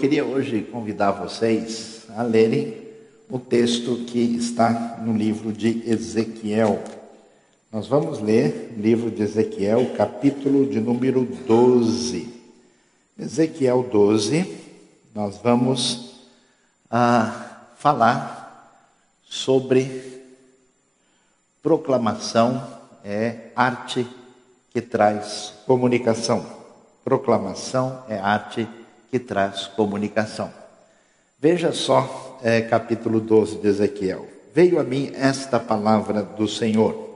queria hoje convidar vocês a lerem o texto que está no livro de Ezequiel. Nós vamos ler o livro de Ezequiel, capítulo de número 12. Ezequiel 12, nós vamos ah, falar sobre proclamação, é arte que traz comunicação. Proclamação é arte que traz comunicação. Veja só, é, capítulo 12 de Ezequiel. Veio a mim esta palavra do Senhor.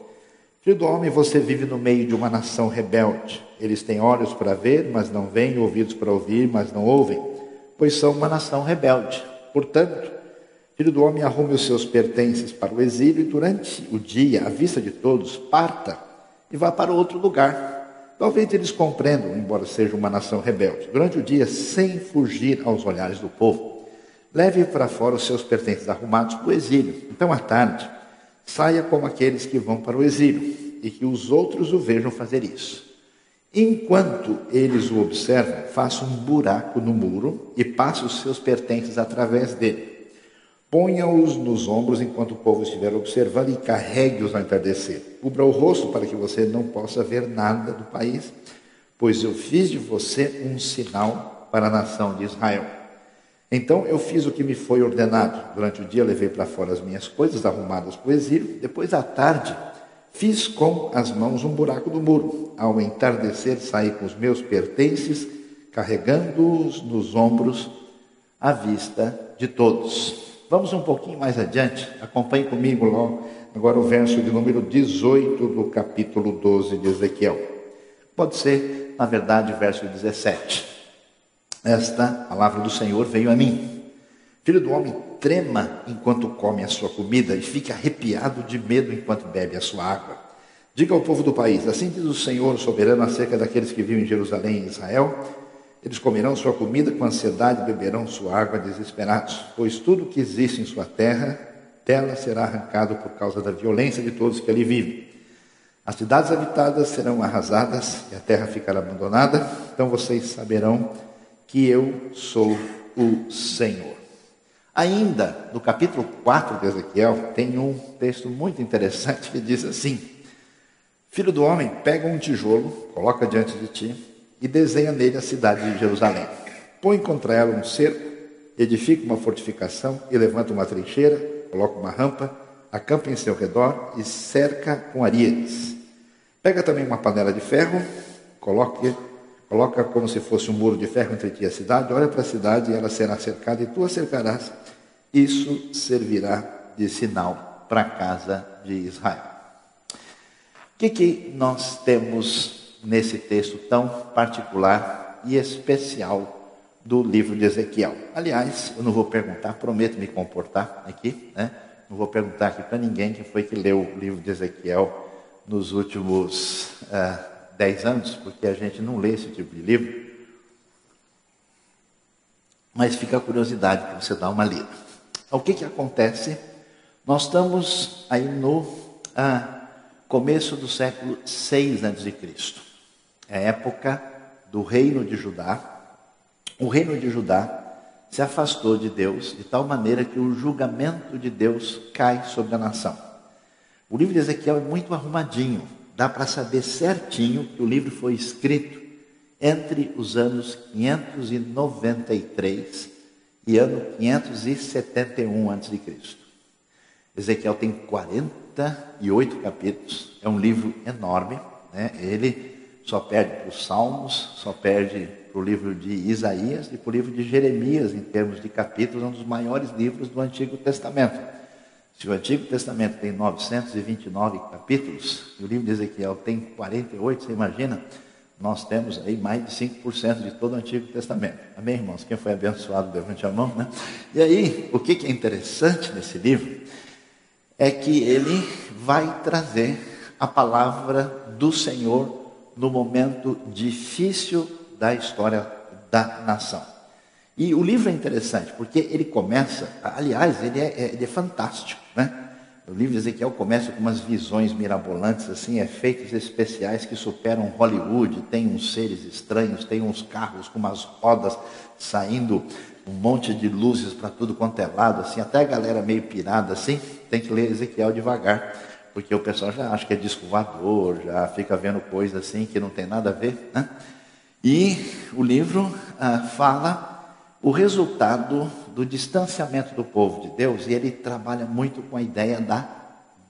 Filho do homem, você vive no meio de uma nação rebelde. Eles têm olhos para ver, mas não veem, ouvidos para ouvir, mas não ouvem, pois são uma nação rebelde. Portanto, filho do homem, arrume os seus pertences para o exílio e durante o dia, à vista de todos, parta e vá para outro lugar. Talvez eles compreendam, embora seja uma nação rebelde. Durante o dia, sem fugir aos olhares do povo, leve para fora os seus pertences arrumados para o exílio. Então, à tarde, saia como aqueles que vão para o exílio e que os outros o vejam fazer isso. Enquanto eles o observam, faça um buraco no muro e passe os seus pertences através dele. Ponha-os nos ombros enquanto o povo estiver observando e carregue-os ao entardecer. Cubra o rosto para que você não possa ver nada do país, pois eu fiz de você um sinal para a nação de Israel. Então eu fiz o que me foi ordenado. Durante o dia levei para fora as minhas coisas arrumadas para o exílio. Depois à tarde fiz com as mãos um buraco do muro. Ao entardecer saí com os meus pertences, carregando-os nos ombros à vista de todos. Vamos um pouquinho mais adiante. Acompanhe comigo logo agora o verso de número 18 do capítulo 12 de Ezequiel. Pode ser, na verdade, verso 17. Esta palavra do Senhor veio a mim. Filho do homem, trema enquanto come a sua comida e fique arrepiado de medo enquanto bebe a sua água. Diga ao povo do país: Assim diz o Senhor soberano acerca daqueles que vivem em Jerusalém e Israel. Eles comerão sua comida com ansiedade e beberão sua água desesperados, pois tudo que existe em sua terra, dela será arrancado por causa da violência de todos que ali vivem. As cidades habitadas serão arrasadas e a terra ficará abandonada, então vocês saberão que eu sou o Senhor. Ainda no capítulo 4 de Ezequiel, tem um texto muito interessante que diz assim: Filho do homem, pega um tijolo, coloca diante de ti e desenha nele a cidade de Jerusalém. Põe contra ela um cerco, edifica uma fortificação e levanta uma trincheira, coloca uma rampa, acampa em seu redor e cerca com areias. Pega também uma panela de ferro, coloque Coloca como se fosse um muro de ferro entre ti e a cidade, olha para a cidade e ela será cercada e tu a cercarás. Isso servirá de sinal para a casa de Israel. O que, que nós temos nesse texto tão particular e especial do livro de Ezequiel? Aliás, eu não vou perguntar, prometo me comportar aqui, né? Não vou perguntar aqui para ninguém quem foi que leu o livro de Ezequiel nos últimos uh, 10 anos, porque a gente não lê esse tipo de livro. Mas fica a curiosidade para você dar uma lida. O que, que acontece? Nós estamos aí no ah, começo do século 6 a.C. É época do reino de Judá. O reino de Judá se afastou de Deus de tal maneira que o julgamento de Deus cai sobre a nação. O livro de Ezequiel é muito arrumadinho dá para saber certinho que o livro foi escrito entre os anos 593 e ano 571 a.C. Ezequiel tem 48 capítulos, é um livro enorme, né? ele só perde para os Salmos, só perde para o livro de Isaías e para o livro de Jeremias, em termos de capítulos, é um dos maiores livros do Antigo Testamento. Se o Antigo Testamento tem 929 capítulos, e o livro de Ezequiel tem 48, você imagina? Nós temos aí mais de 5% de todo o Antigo Testamento. Amém, irmãos? Quem foi abençoado, levante a mão, né? E aí, o que é interessante nesse livro é que ele vai trazer a palavra do Senhor no momento difícil da história da nação. E o livro é interessante, porque ele começa, aliás, ele é, é, ele é fantástico, né? O livro de Ezequiel começa com umas visões mirabolantes, assim, efeitos especiais que superam Hollywood, tem uns seres estranhos, tem uns carros com umas rodas saindo um monte de luzes para tudo quanto é lado, assim, até a galera meio pirada assim, tem que ler Ezequiel devagar, porque o pessoal já acha que é disco voador, já fica vendo coisa assim que não tem nada a ver, né? E o livro ah, fala o resultado do distanciamento do povo de Deus, e ele trabalha muito com a ideia da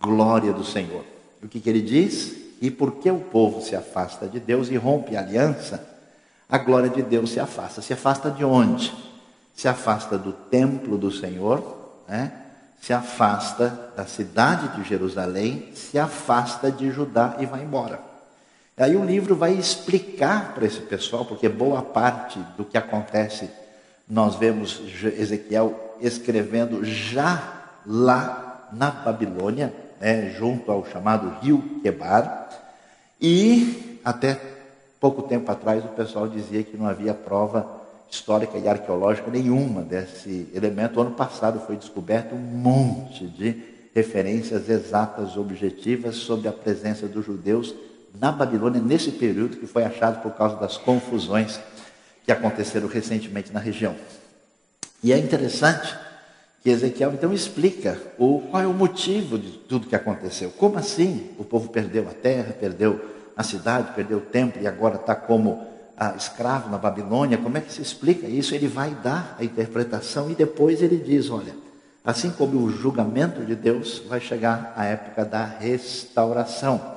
glória do Senhor. O que, que ele diz? E porque o povo se afasta de Deus e rompe a aliança, a glória de Deus se afasta. Se afasta de onde? Se afasta do templo do Senhor, né? Se afasta da cidade de Jerusalém, se afasta de Judá e vai embora. Aí o livro vai explicar para esse pessoal, porque boa parte do que acontece, nós vemos Ezequiel escrevendo já lá na Babilônia, né, junto ao chamado rio Quebar, e até pouco tempo atrás o pessoal dizia que não havia prova histórica e arqueológica nenhuma desse elemento. O ano passado foi descoberto um monte de referências exatas, objetivas sobre a presença dos judeus na Babilônia nesse período que foi achado por causa das confusões que aconteceram recentemente na região. E é interessante que Ezequiel então explica o, qual é o motivo de tudo que aconteceu. Como assim o povo perdeu a terra, perdeu a cidade, perdeu o templo e agora está como ah, escravo na Babilônia? Como é que se explica isso? Ele vai dar a interpretação e depois ele diz: olha, assim como o julgamento de Deus, vai chegar a época da restauração.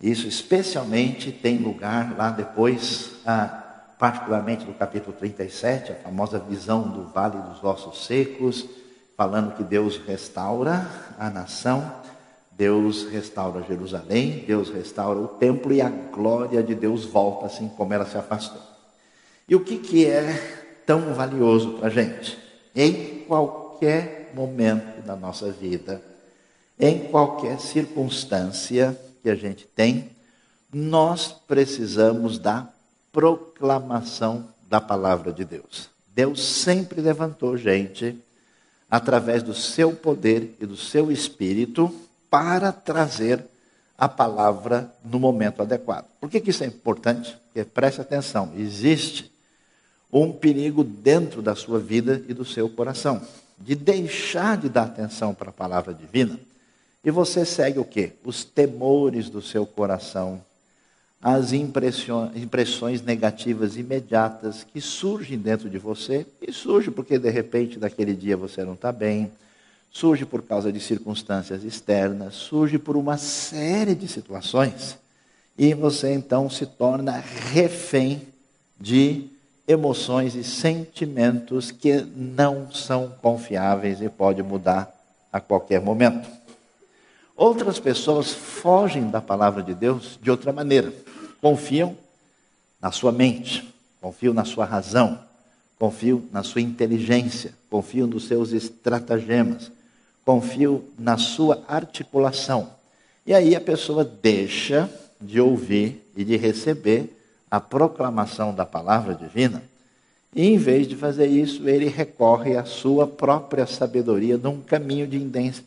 Isso especialmente tem lugar lá depois, ah, particularmente no capítulo 37, a famosa visão do vale dos ossos secos falando que Deus restaura a nação, Deus restaura Jerusalém, Deus restaura o templo e a glória de Deus volta assim como ela se afastou. E o que, que é tão valioso para a gente? Em qualquer momento da nossa vida, em qualquer circunstância que a gente tem, nós precisamos da proclamação da palavra de Deus. Deus sempre levantou gente através do seu poder e do seu espírito para trazer a palavra no momento adequado. Por que, que isso é importante? Porque preste atenção, existe um perigo dentro da sua vida e do seu coração, de deixar de dar atenção para a palavra divina, e você segue o quê? Os temores do seu coração, as impressões negativas imediatas que surgem dentro de você, e surge porque de repente naquele dia você não está bem, surge por causa de circunstâncias externas, surge por uma série de situações, e você então se torna refém de emoções e sentimentos que não são confiáveis e pode mudar a qualquer momento. Outras pessoas fogem da palavra de Deus de outra maneira confiam na sua mente, confiam na sua razão, confiam na sua inteligência, confiam nos seus estratagemas, confiam na sua articulação. E aí a pessoa deixa de ouvir e de receber a proclamação da palavra divina, e em vez de fazer isso, ele recorre à sua própria sabedoria num caminho de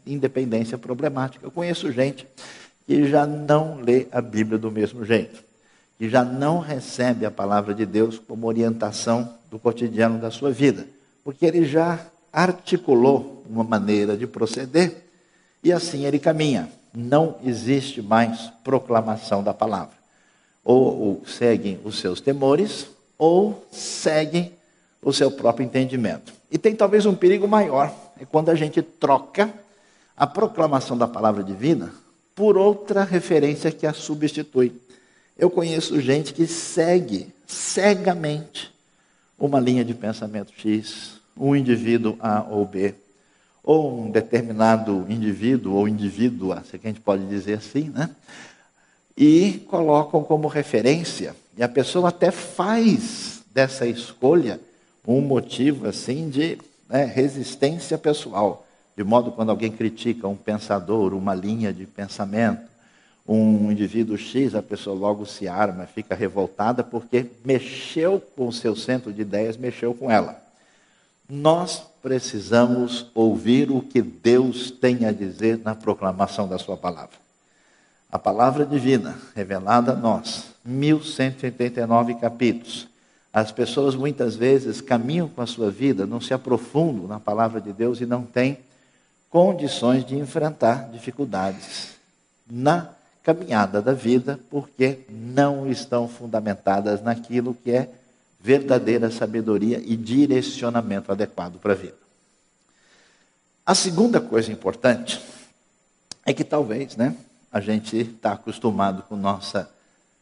independência problemática. Eu conheço gente que já não lê a Bíblia do mesmo jeito que já não recebe a palavra de Deus como orientação do cotidiano da sua vida, porque ele já articulou uma maneira de proceder e assim ele caminha. Não existe mais proclamação da palavra. Ou, ou seguem os seus temores, ou seguem o seu próprio entendimento. E tem talvez um perigo maior, é quando a gente troca a proclamação da palavra divina por outra referência que a substitui. Eu conheço gente que segue cegamente uma linha de pensamento X, um indivíduo A ou B, ou um determinado indivíduo ou indivídua, se a gente pode dizer assim, né? E colocam como referência, e a pessoa até faz dessa escolha um motivo assim de né, resistência pessoal. De modo quando alguém critica um pensador, uma linha de pensamento, um indivíduo X, a pessoa logo se arma, fica revoltada porque mexeu com o seu centro de ideias, mexeu com ela. Nós precisamos ouvir o que Deus tem a dizer na proclamação da Sua palavra. A palavra divina, revelada a nós, 1189 capítulos, As pessoas muitas vezes caminham com a sua vida, não se aprofundam na palavra de Deus e não têm condições de enfrentar dificuldades na caminhada da vida, porque não estão fundamentadas naquilo que é verdadeira sabedoria e direcionamento adequado para a vida. A segunda coisa importante é que talvez, né, a gente está acostumado com nossa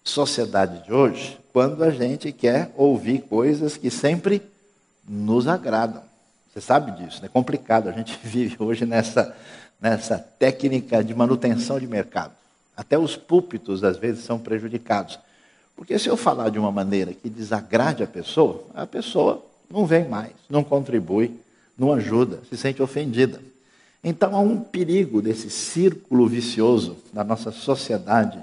sociedade de hoje, quando a gente quer ouvir coisas que sempre nos agradam. Você sabe disso, é complicado. A gente vive hoje nessa, nessa técnica de manutenção de mercado. Até os púlpitos, às vezes, são prejudicados. Porque se eu falar de uma maneira que desagrade a pessoa, a pessoa não vem mais, não contribui, não ajuda, se sente ofendida. Então há um perigo desse círculo vicioso da nossa sociedade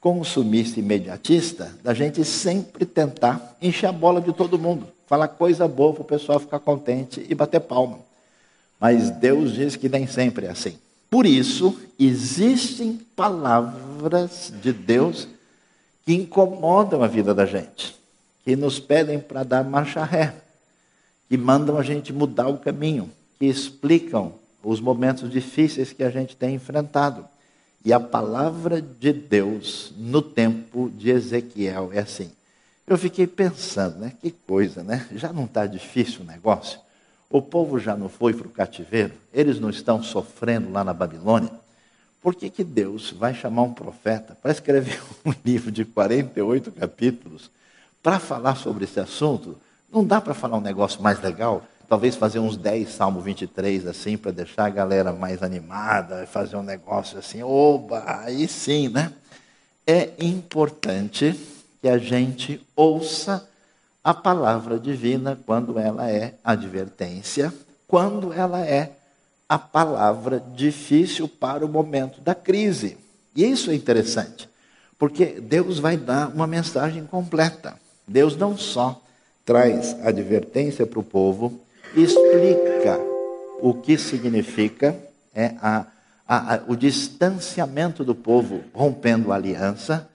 consumista imediatista, da gente sempre tentar encher a bola de todo mundo, falar coisa boa para o pessoal ficar contente e bater palma. Mas Deus diz que nem sempre é assim. Por isso, existem palavras de Deus que incomodam a vida da gente, que nos pedem para dar marcha ré, que mandam a gente mudar o caminho, que explicam os momentos difíceis que a gente tem enfrentado. E a palavra de Deus no tempo de Ezequiel é assim. Eu fiquei pensando, né? Que coisa, né? Já não está difícil o negócio? O povo já não foi para o cativeiro? Eles não estão sofrendo lá na Babilônia? Por que, que Deus vai chamar um profeta para escrever um livro de 48 capítulos para falar sobre esse assunto? Não dá para falar um negócio mais legal? Talvez fazer uns 10 Salmo 23 assim, para deixar a galera mais animada, fazer um negócio assim, oba, aí sim, né? É importante que a gente ouça a palavra divina quando ela é advertência, quando ela é a palavra difícil para o momento da crise. E isso é interessante, porque Deus vai dar uma mensagem completa. Deus não só traz advertência para o povo, explica o que significa é, a, a, a, o distanciamento do povo rompendo a aliança.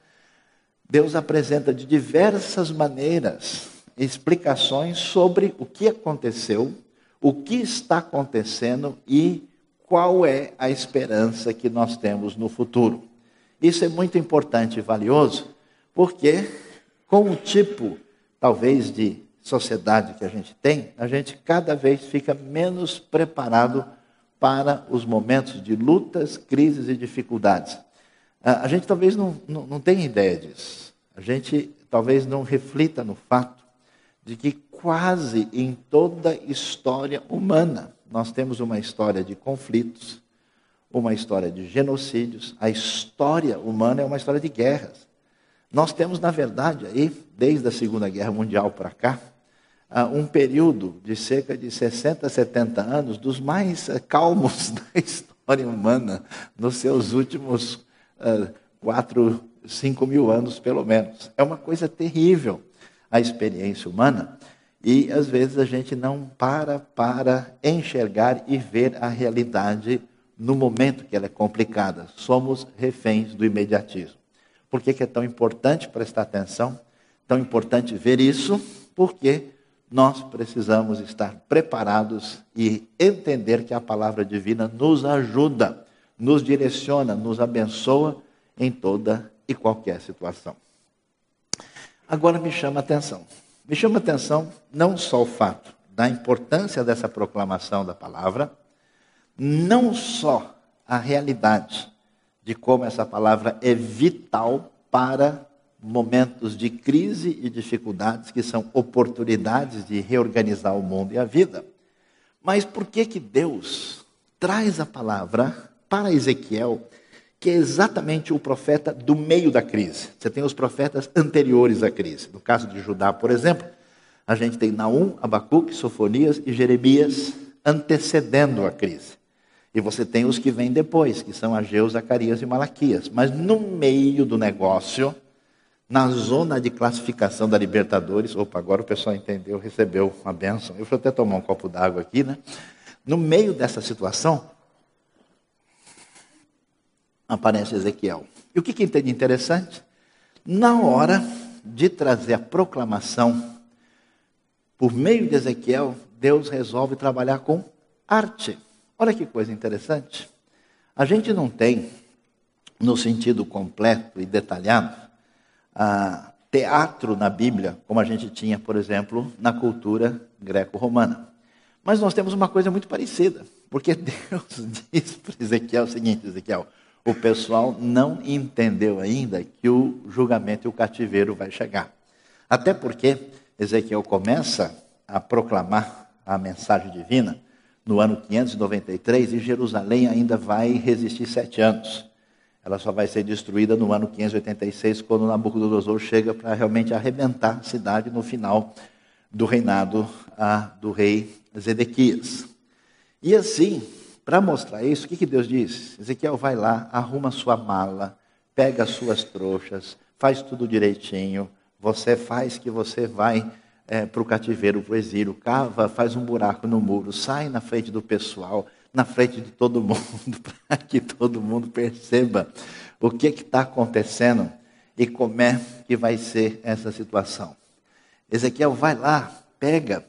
Deus apresenta de diversas maneiras explicações sobre o que aconteceu, o que está acontecendo e qual é a esperança que nós temos no futuro. Isso é muito importante e valioso, porque com o tipo, talvez, de sociedade que a gente tem, a gente cada vez fica menos preparado para os momentos de lutas, crises e dificuldades. A gente talvez não, não, não tenha ideia disso. A gente talvez não reflita no fato de que quase em toda história humana nós temos uma história de conflitos, uma história de genocídios. A história humana é uma história de guerras. Nós temos, na verdade, aí, desde a Segunda Guerra Mundial para cá, um período de cerca de 60, 70 anos dos mais eh, calmos da história humana, nos seus últimos uh, quatro, cinco mil anos, pelo menos. É uma coisa terrível a experiência humana e às vezes a gente não para para enxergar e ver a realidade no momento que ela é complicada. Somos reféns do imediatismo. Por que, é tão importante prestar atenção? Tão importante ver isso? Porque nós precisamos estar preparados e entender que a palavra divina nos ajuda, nos direciona, nos abençoa em toda e qualquer situação. Agora me chama a atenção. Me chama a atenção não só o fato da importância dessa proclamação da palavra, não só a realidade de como essa palavra é vital para momentos de crise e dificuldades que são oportunidades de reorganizar o mundo e a vida. Mas por que que Deus traz a palavra para Ezequiel, que é exatamente o profeta do meio da crise? Você tem os profetas anteriores à crise. No caso de Judá, por exemplo, a gente tem Naum, Abacuque, Sofonias e Jeremias antecedendo a crise. E você tem os que vêm depois, que são Ageu, Zacarias e Malaquias. Mas no meio do negócio, na zona de classificação da Libertadores. Opa, agora o pessoal entendeu, recebeu uma benção. Eu vou até tomar um copo d'água aqui, né? No meio dessa situação, aparece Ezequiel. E o que, que tem de interessante? Na hora de trazer a proclamação por meio de Ezequiel, Deus resolve trabalhar com arte. Olha que coisa interessante. A gente não tem, no sentido completo e detalhado, teatro na Bíblia, como a gente tinha, por exemplo, na cultura greco-romana. Mas nós temos uma coisa muito parecida, porque Deus diz para Ezequiel o seguinte: Ezequiel, o pessoal não entendeu ainda que o julgamento e o cativeiro vai chegar. Até porque Ezequiel começa a proclamar a mensagem divina no ano 593 e Jerusalém ainda vai resistir sete anos. Ela só vai ser destruída no ano 586, quando Nabucodonosor chega para realmente arrebentar a cidade no final do reinado ah, do rei Zedequias. E assim, para mostrar isso, o que, que Deus diz? Ezequiel vai lá, arruma sua mala, pega as suas trouxas, faz tudo direitinho. Você faz que você vai é, para o cativeiro, para o exílio, cava, faz um buraco no muro, sai na frente do pessoal, na frente de todo mundo, para que todo mundo perceba o que está acontecendo e como é que vai ser essa situação. Ezequiel vai lá, pega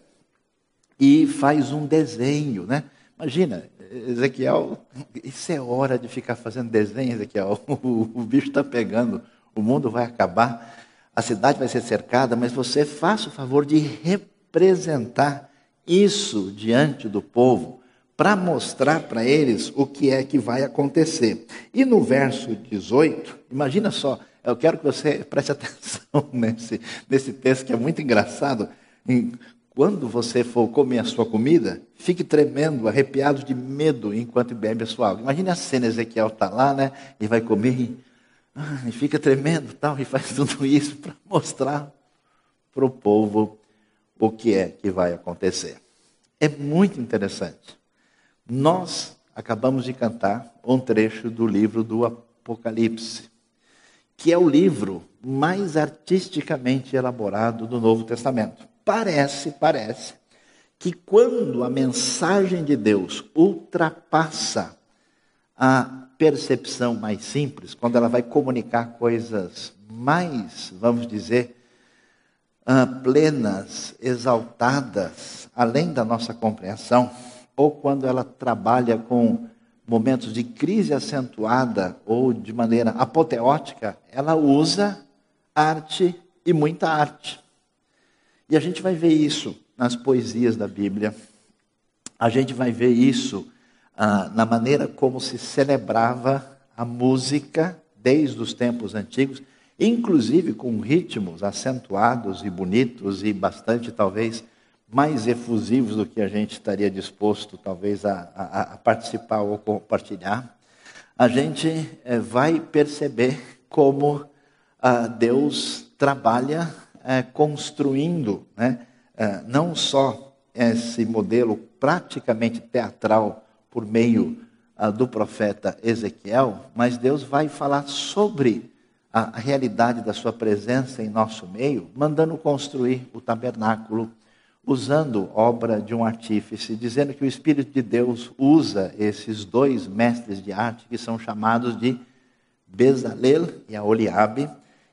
e faz um desenho, né? Imagina, Ezequiel, isso é hora de ficar fazendo desenho, Ezequiel. O, o bicho está pegando, o mundo vai acabar, a cidade vai ser cercada, mas você faça o favor de representar isso diante do povo para mostrar para eles o que é que vai acontecer. E no verso 18, imagina só, eu quero que você preste atenção nesse, nesse texto que é muito engraçado. Quando você for comer a sua comida, fique tremendo, arrepiado de medo enquanto bebe a sua água. Imagine a cena, Ezequiel está lá, né? E vai comer e, ah, e fica tremendo tal, e faz tudo isso para mostrar para o povo o que é que vai acontecer. É muito interessante. Nós acabamos de cantar um trecho do livro do Apocalipse, que é o livro mais artisticamente elaborado do Novo Testamento. Parece, parece, que quando a mensagem de Deus ultrapassa a percepção mais simples, quando ela vai comunicar coisas mais, vamos dizer, uh, plenas, exaltadas, além da nossa compreensão, ou quando ela trabalha com momentos de crise acentuada ou de maneira apoteótica, ela usa arte e muita arte. E a gente vai ver isso nas poesias da Bíblia, a gente vai ver isso ah, na maneira como se celebrava a música desde os tempos antigos, inclusive com ritmos acentuados e bonitos e bastante, talvez, mais efusivos do que a gente estaria disposto, talvez, a, a, a participar ou compartilhar, a gente é, vai perceber como ah, Deus trabalha é, construindo né, é, não só esse modelo praticamente teatral por meio ah, do profeta Ezequiel, mas Deus vai falar sobre a, a realidade da sua presença em nosso meio, mandando construir o tabernáculo usando obra de um artífice, dizendo que o Espírito de Deus usa esses dois mestres de arte que são chamados de Bezalel e Aholiabe,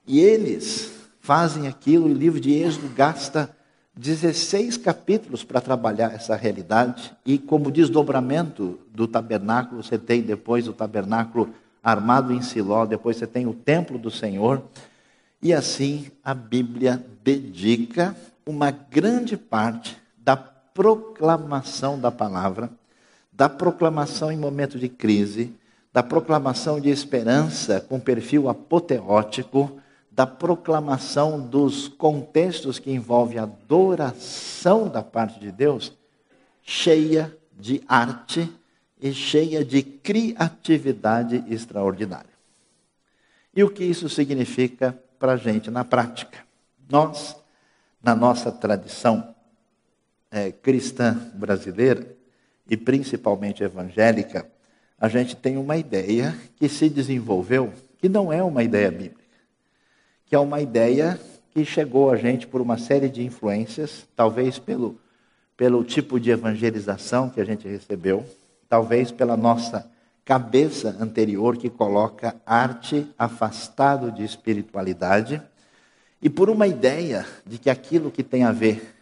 e eles fazem aquilo, o livro de Êxodo gasta 16 capítulos para trabalhar essa realidade, e como desdobramento do tabernáculo, você tem depois o tabernáculo armado em Siló, depois você tem o templo do Senhor, e assim a Bíblia dedica uma grande parte da proclamação da palavra, da proclamação em momento de crise, da proclamação de esperança com perfil apoteótico, da proclamação dos contextos que envolvem a adoração da parte de Deus, cheia de arte e cheia de criatividade extraordinária. E o que isso significa para a gente na prática? Nós na nossa tradição é, cristã brasileira, e principalmente evangélica, a gente tem uma ideia que se desenvolveu, que não é uma ideia bíblica, que é uma ideia que chegou a gente por uma série de influências, talvez pelo, pelo tipo de evangelização que a gente recebeu, talvez pela nossa cabeça anterior que coloca arte afastado de espiritualidade e por uma ideia de que aquilo que tem a ver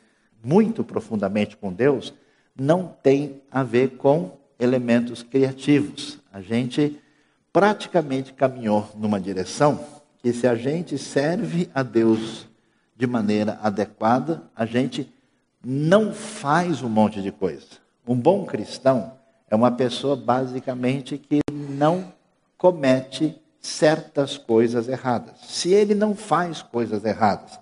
muito profundamente com Deus, não tem a ver com elementos criativos. A gente praticamente caminhou numa direção que, se a gente serve a Deus de maneira adequada, a gente não faz um monte de coisa. Um bom cristão é uma pessoa basicamente que não comete certas coisas erradas. Se ele não faz coisas erradas,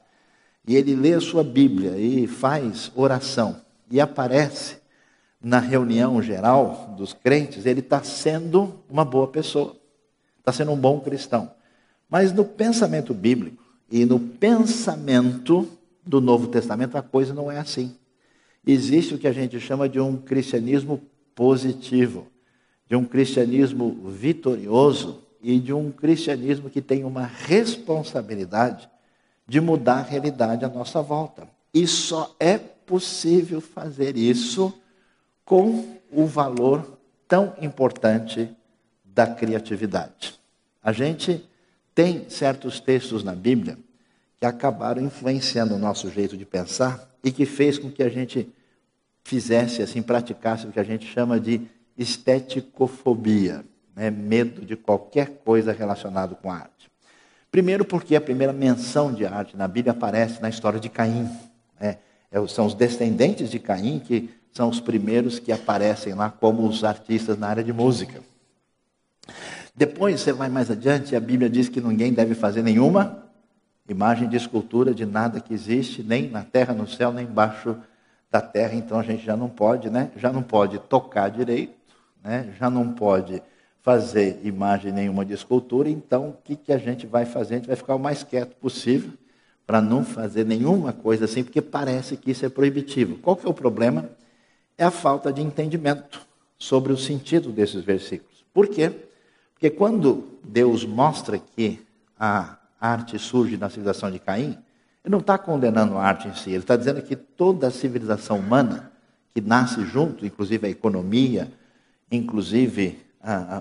e ele lê a sua Bíblia e faz oração, e aparece na reunião geral dos crentes, ele está sendo uma boa pessoa, está sendo um bom cristão. Mas no pensamento bíblico e no pensamento do Novo Testamento, a coisa não é assim. Existe o que a gente chama de um cristianismo positivo, de um cristianismo vitorioso e de um cristianismo que tem uma responsabilidade de mudar a realidade à nossa volta. E só é possível fazer isso com o valor tão importante da criatividade. A gente tem certos textos na Bíblia que acabaram influenciando o nosso jeito de pensar e que fez com que a gente fizesse assim, praticasse o que a gente chama de esteticofobia, né? medo de qualquer coisa relacionada com arte. Primeiro, porque a primeira menção de arte na Bíblia aparece na história de Caim. Né? É, são os descendentes de Caim que são os primeiros que aparecem lá como os artistas na área de música. Depois você vai mais adiante, a Bíblia diz que ninguém deve fazer nenhuma imagem de escultura de nada que existe, nem na terra, no céu, nem embaixo da terra, então a gente já não pode, né? Já não pode tocar direito, né? Já não pode fazer imagem nenhuma de escultura, então o que, que a gente vai fazer? A gente vai ficar o mais quieto possível para não fazer nenhuma coisa assim, porque parece que isso é proibitivo. Qual que é o problema? É a falta de entendimento sobre o sentido desses versículos. Por quê? Porque quando Deus mostra que a arte surge na civilização de Caim, ele não está condenando a arte em si, ele está dizendo que toda a civilização humana que nasce junto, inclusive a economia, inclusive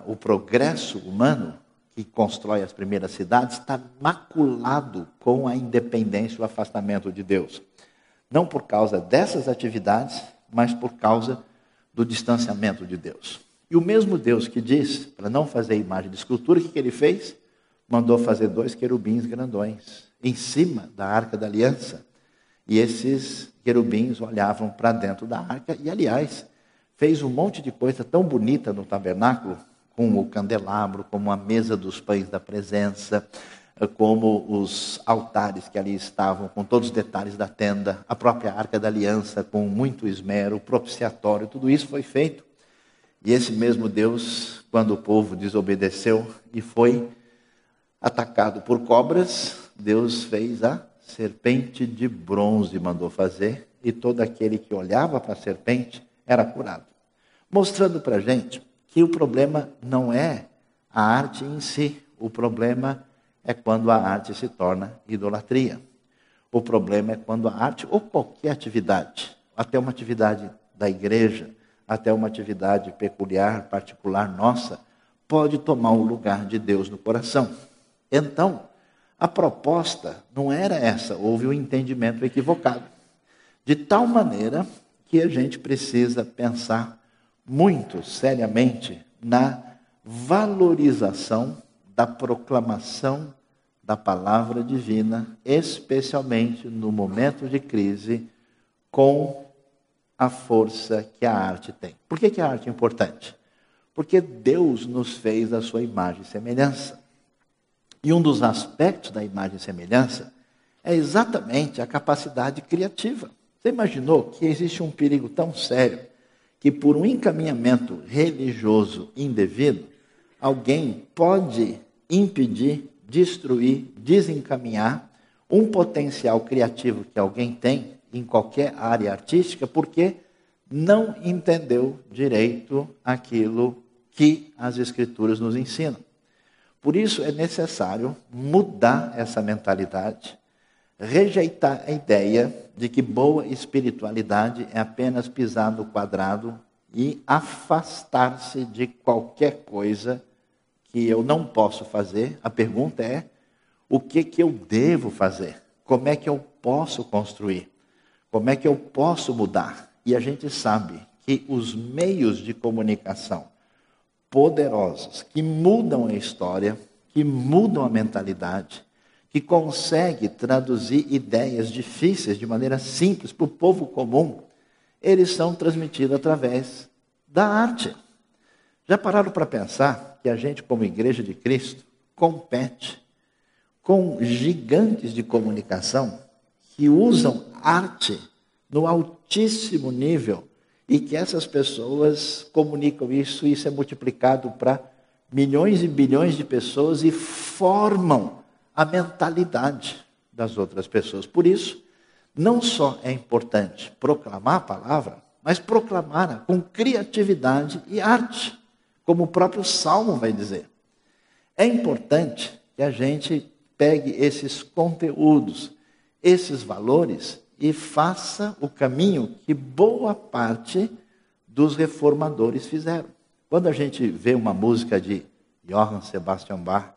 o progresso humano que constrói as primeiras cidades, está maculado com a independência o afastamento de Deus. Não por causa dessas atividades, mas por causa do distanciamento de Deus. E o mesmo Deus que diz para não fazer imagem de escultura, o que, que ele fez? Mandou fazer dois querubins grandões em cima da arca da aliança. E esses querubins olhavam para dentro da arca, e aliás, fez um monte de coisa tão bonita no tabernáculo, como o candelabro, como a mesa dos pães da presença, como os altares que ali estavam, com todos os detalhes da tenda, a própria arca da aliança, com muito esmero, propiciatório, tudo isso foi feito e esse mesmo Deus, quando o povo desobedeceu e foi atacado por cobras, Deus fez a serpente de bronze, mandou fazer, e todo aquele que olhava para a serpente era curado. Mostrando para a gente que o problema não é a arte em si, o problema é quando a arte se torna idolatria. O problema é quando a arte, ou qualquer atividade, até uma atividade da igreja, até uma atividade peculiar, particular nossa, pode tomar o lugar de Deus no coração. Então, a proposta não era essa, houve um entendimento equivocado. De tal maneira que a gente precisa pensar muito seriamente na valorização da proclamação da palavra divina, especialmente no momento de crise, com a força que a arte tem. Por que, que a arte é importante? Porque Deus nos fez a sua imagem e semelhança. E um dos aspectos da imagem e semelhança é exatamente a capacidade criativa. Você imaginou que existe um perigo tão sério que, por um encaminhamento religioso indevido, alguém pode impedir, destruir, desencaminhar um potencial criativo que alguém tem em qualquer área artística porque não entendeu direito aquilo que as Escrituras nos ensinam. Por isso é necessário mudar essa mentalidade, rejeitar a ideia de que boa espiritualidade é apenas pisar no quadrado e afastar-se de qualquer coisa que eu não posso fazer. A pergunta é: o que, que eu devo fazer? Como é que eu posso construir? Como é que eu posso mudar? E a gente sabe que os meios de comunicação poderosos que mudam a história, que mudam a mentalidade, que conseguem traduzir ideias difíceis de maneira simples para o povo comum, eles são transmitidos através da arte. Já pararam para pensar que a gente, como Igreja de Cristo, compete com gigantes de comunicação que usam arte no altíssimo nível e que essas pessoas comunicam isso, isso é multiplicado para milhões e bilhões de pessoas e formam a mentalidade das outras pessoas. Por isso, não só é importante proclamar a palavra, mas proclamar com criatividade e arte, como o próprio Salmo vai dizer. É importante que a gente pegue esses conteúdos, esses valores e faça o caminho que boa parte dos reformadores fizeram. Quando a gente vê uma música de Johann Sebastian Bach,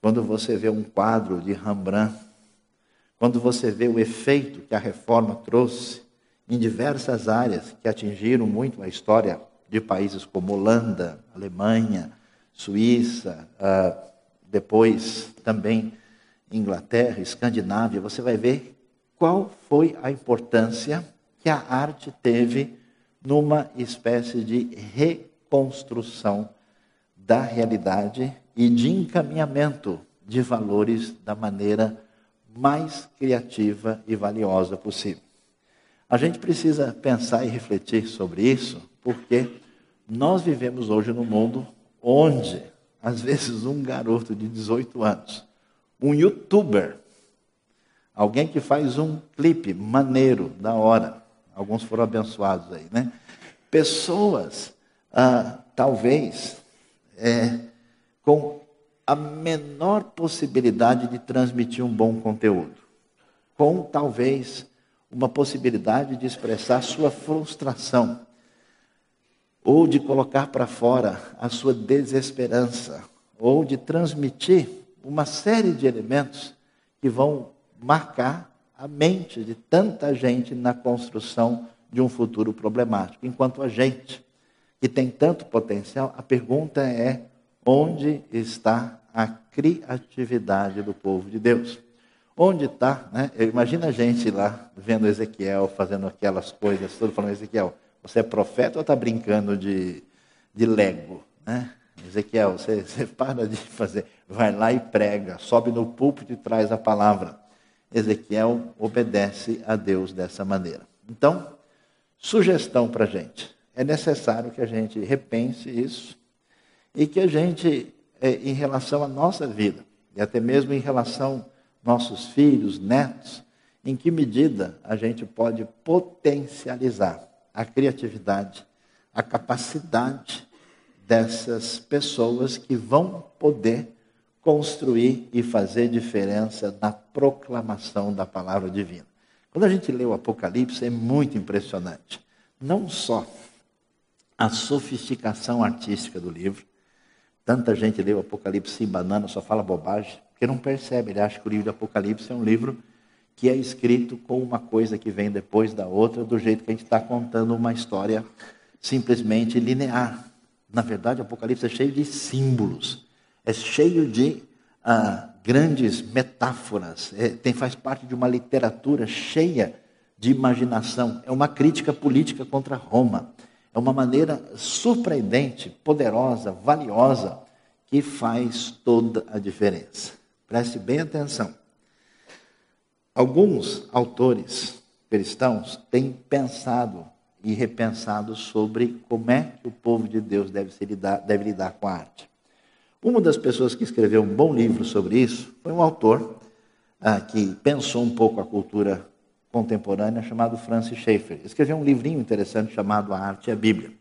quando você vê um quadro de Rembrandt, quando você vê o efeito que a reforma trouxe em diversas áreas que atingiram muito a história de países como Holanda, Alemanha, Suíça, uh, depois também Inglaterra, Escandinávia, você vai ver qual foi a importância que a arte teve numa espécie de reconstrução da realidade e de encaminhamento de valores da maneira mais criativa e valiosa possível. A gente precisa pensar e refletir sobre isso, porque nós vivemos hoje num mundo onde, às vezes, um garoto de 18 anos, um youtuber, alguém que faz um clipe maneiro, da hora, alguns foram abençoados aí, né? Pessoas, ah, talvez, é, com a menor possibilidade de transmitir um bom conteúdo, com talvez uma possibilidade de expressar sua frustração. Ou de colocar para fora a sua desesperança, ou de transmitir uma série de elementos que vão marcar a mente de tanta gente na construção de um futuro problemático. Enquanto a gente, que tem tanto potencial, a pergunta é: onde está a criatividade do povo de Deus? Onde está? Né? Imagina a gente lá vendo Ezequiel fazendo aquelas coisas, tudo falando, Ezequiel, você é profeta ou está brincando de, de Lego? Né? Ezequiel, você, você para de fazer, vai lá e prega, sobe no púlpito e traz a palavra. Ezequiel obedece a Deus dessa maneira. Então, sugestão para a gente: é necessário que a gente repense isso e que a gente, é, em relação à nossa vida, e até mesmo em relação nossos filhos, netos, em que medida a gente pode potencializar a criatividade, a capacidade dessas pessoas que vão poder construir e fazer diferença na proclamação da palavra divina. Quando a gente lê o Apocalipse, é muito impressionante. Não só a sofisticação artística do livro, tanta gente lê o Apocalipse sem banana, só fala bobagem, porque não percebe, ele acha que o livro do Apocalipse é um livro que é escrito com uma coisa que vem depois da outra, do jeito que a gente está contando uma história simplesmente linear. Na verdade, o Apocalipse é cheio de símbolos é cheio de ah, grandes metáforas, é, tem, faz parte de uma literatura cheia de imaginação. É uma crítica política contra Roma. É uma maneira surpreendente, poderosa, valiosa, que faz toda a diferença. Preste bem atenção. Alguns autores cristãos têm pensado e repensado sobre como é que o povo de Deus deve, lidar, deve lidar com a arte. Uma das pessoas que escreveu um bom livro sobre isso foi um autor ah, que pensou um pouco a cultura contemporânea, chamado Francis Schaeffer. Escreveu um livrinho interessante chamado A Arte e a Bíblia.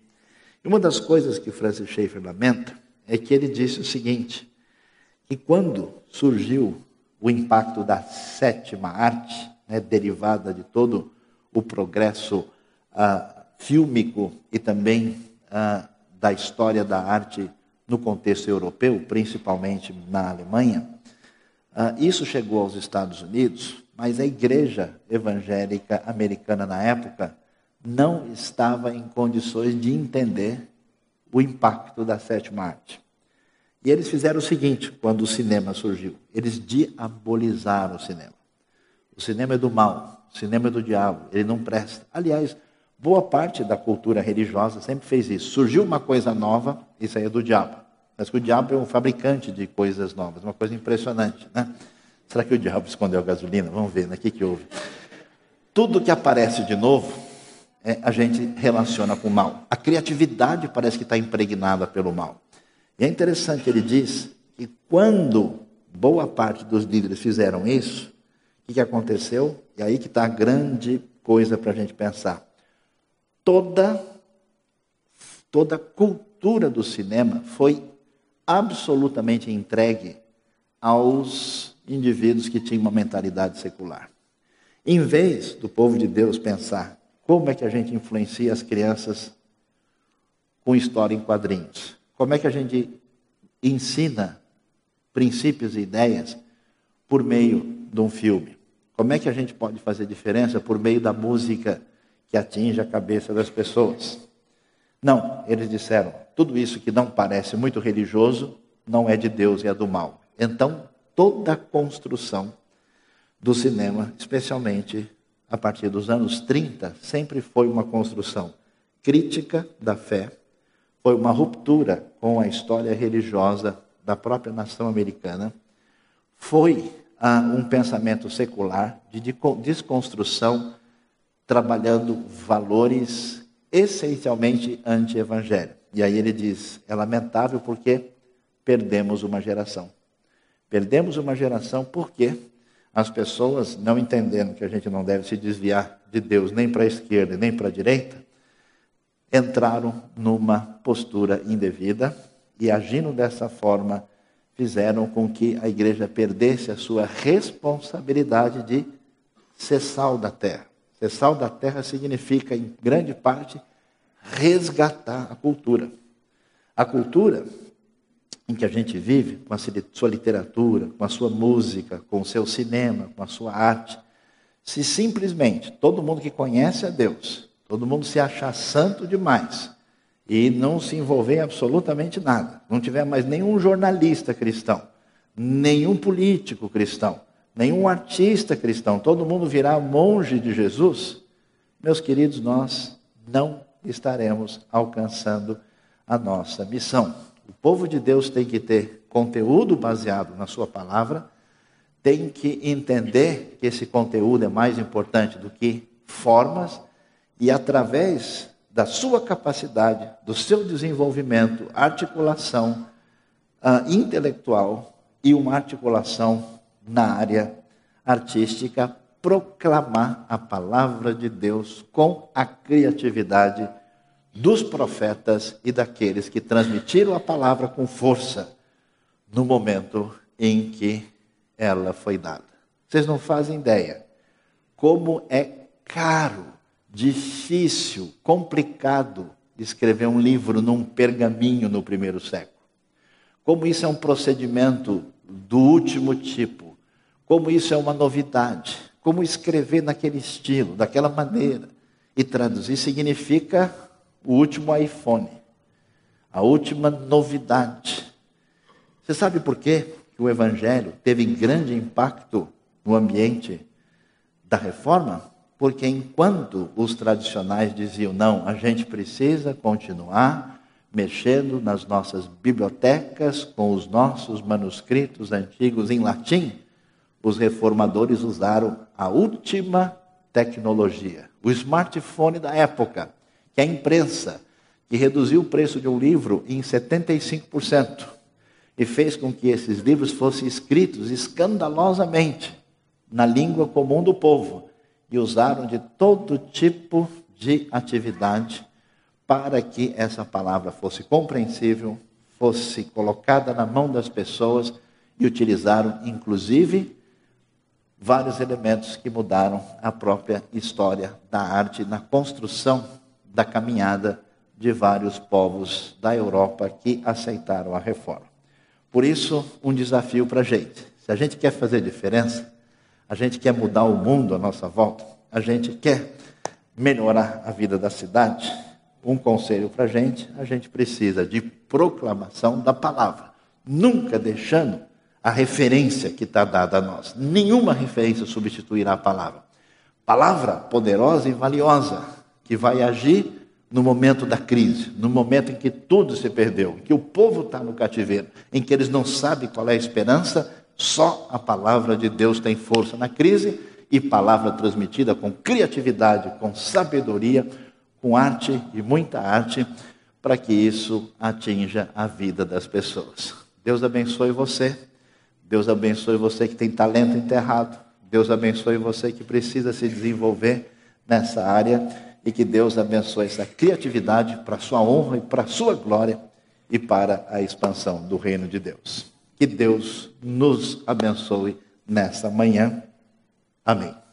E uma das coisas que Francis Schaeffer lamenta é que ele disse o seguinte: que quando surgiu o impacto da sétima arte, né, derivada de todo o progresso ah, fílmico e também ah, da história da arte no contexto europeu, principalmente na Alemanha, ah, isso chegou aos Estados Unidos mas a igreja evangélica americana na época não estava em condições de entender o impacto da sétima arte. E eles fizeram o seguinte quando o cinema surgiu: eles diabolizaram o cinema. O cinema é do mal, o cinema é do diabo, ele não presta. Aliás, boa parte da cultura religiosa sempre fez isso. Surgiu uma coisa nova, isso aí é do diabo. Mas que o diabo é um fabricante de coisas novas, uma coisa impressionante, né? Será que o diabo escondeu a gasolina? Vamos ver, né? O que, que houve? Tudo que aparece de novo, é, a gente relaciona com o mal. A criatividade parece que está impregnada pelo mal. E é interessante, ele diz que quando boa parte dos líderes fizeram isso, o que, que aconteceu? E aí que está a grande coisa para a gente pensar. Toda, toda a cultura do cinema foi absolutamente entregue aos indivíduos que tinham uma mentalidade secular. Em vez do povo de Deus pensar como é que a gente influencia as crianças com história em quadrinhos, como é que a gente ensina princípios e ideias por meio de um filme, como é que a gente pode fazer diferença por meio da música que atinge a cabeça das pessoas. Não, eles disseram, tudo isso que não parece muito religioso não é de Deus e é do mal. Então, toda a construção do cinema, especialmente a partir dos anos 30, sempre foi uma construção crítica da fé, foi uma ruptura com a história religiosa da própria nação americana, foi ah, um pensamento secular de desconstrução, trabalhando valores essencialmente anti-evangélicos. E aí ele diz: é lamentável porque perdemos uma geração. Perdemos uma geração porque as pessoas, não entendendo que a gente não deve se desviar de Deus nem para a esquerda nem para a direita, entraram numa postura indevida e, agindo dessa forma, fizeram com que a igreja perdesse a sua responsabilidade de ser sal da terra. Ser sal da terra significa, em grande parte, resgatar a cultura. A cultura em que a gente vive, com a sua literatura, com a sua música, com o seu cinema, com a sua arte, se simplesmente todo mundo que conhece a Deus, todo mundo se achar santo demais e não se envolver em absolutamente nada, não tiver mais nenhum jornalista cristão, nenhum político cristão, nenhum artista cristão, todo mundo virar monge de Jesus, meus queridos, nós não estaremos alcançando a nossa missão. O povo de Deus tem que ter conteúdo baseado na sua palavra, tem que entender que esse conteúdo é mais importante do que formas, e através da sua capacidade, do seu desenvolvimento, articulação uh, intelectual e uma articulação na área artística, proclamar a palavra de Deus com a criatividade dos profetas e daqueles que transmitiram a palavra com força no momento em que ela foi dada. Vocês não fazem ideia como é caro, difícil, complicado escrever um livro num pergaminho no primeiro século. Como isso é um procedimento do último tipo. Como isso é uma novidade. Como escrever naquele estilo, daquela maneira. E traduzir significa o último iPhone, a última novidade. Você sabe por quê que o Evangelho teve grande impacto no ambiente da reforma? Porque enquanto os tradicionais diziam, não, a gente precisa continuar mexendo nas nossas bibliotecas com os nossos manuscritos antigos em latim, os reformadores usaram a última tecnologia, o smartphone da época que é a imprensa, que reduziu o preço de um livro em 75% e fez com que esses livros fossem escritos escandalosamente na língua comum do povo e usaram de todo tipo de atividade para que essa palavra fosse compreensível, fosse colocada na mão das pessoas e utilizaram inclusive vários elementos que mudaram a própria história da arte na construção da caminhada de vários povos da Europa que aceitaram a reforma. Por isso, um desafio para a gente. Se a gente quer fazer diferença, a gente quer mudar o mundo à nossa volta, a gente quer melhorar a vida da cidade. Um conselho para a gente: a gente precisa de proclamação da palavra, nunca deixando a referência que está dada a nós. Nenhuma referência substituirá a palavra. Palavra poderosa e valiosa, que vai agir no momento da crise, no momento em que tudo se perdeu, em que o povo está no cativeiro, em que eles não sabem qual é a esperança, só a palavra de Deus tem força na crise e palavra transmitida com criatividade, com sabedoria, com arte e muita arte, para que isso atinja a vida das pessoas. Deus abençoe você. Deus abençoe você que tem talento enterrado. Deus abençoe você que precisa se desenvolver nessa área e que Deus abençoe essa criatividade para a sua honra e para a sua glória e para a expansão do reino de Deus. Que Deus nos abençoe nessa manhã. Amém.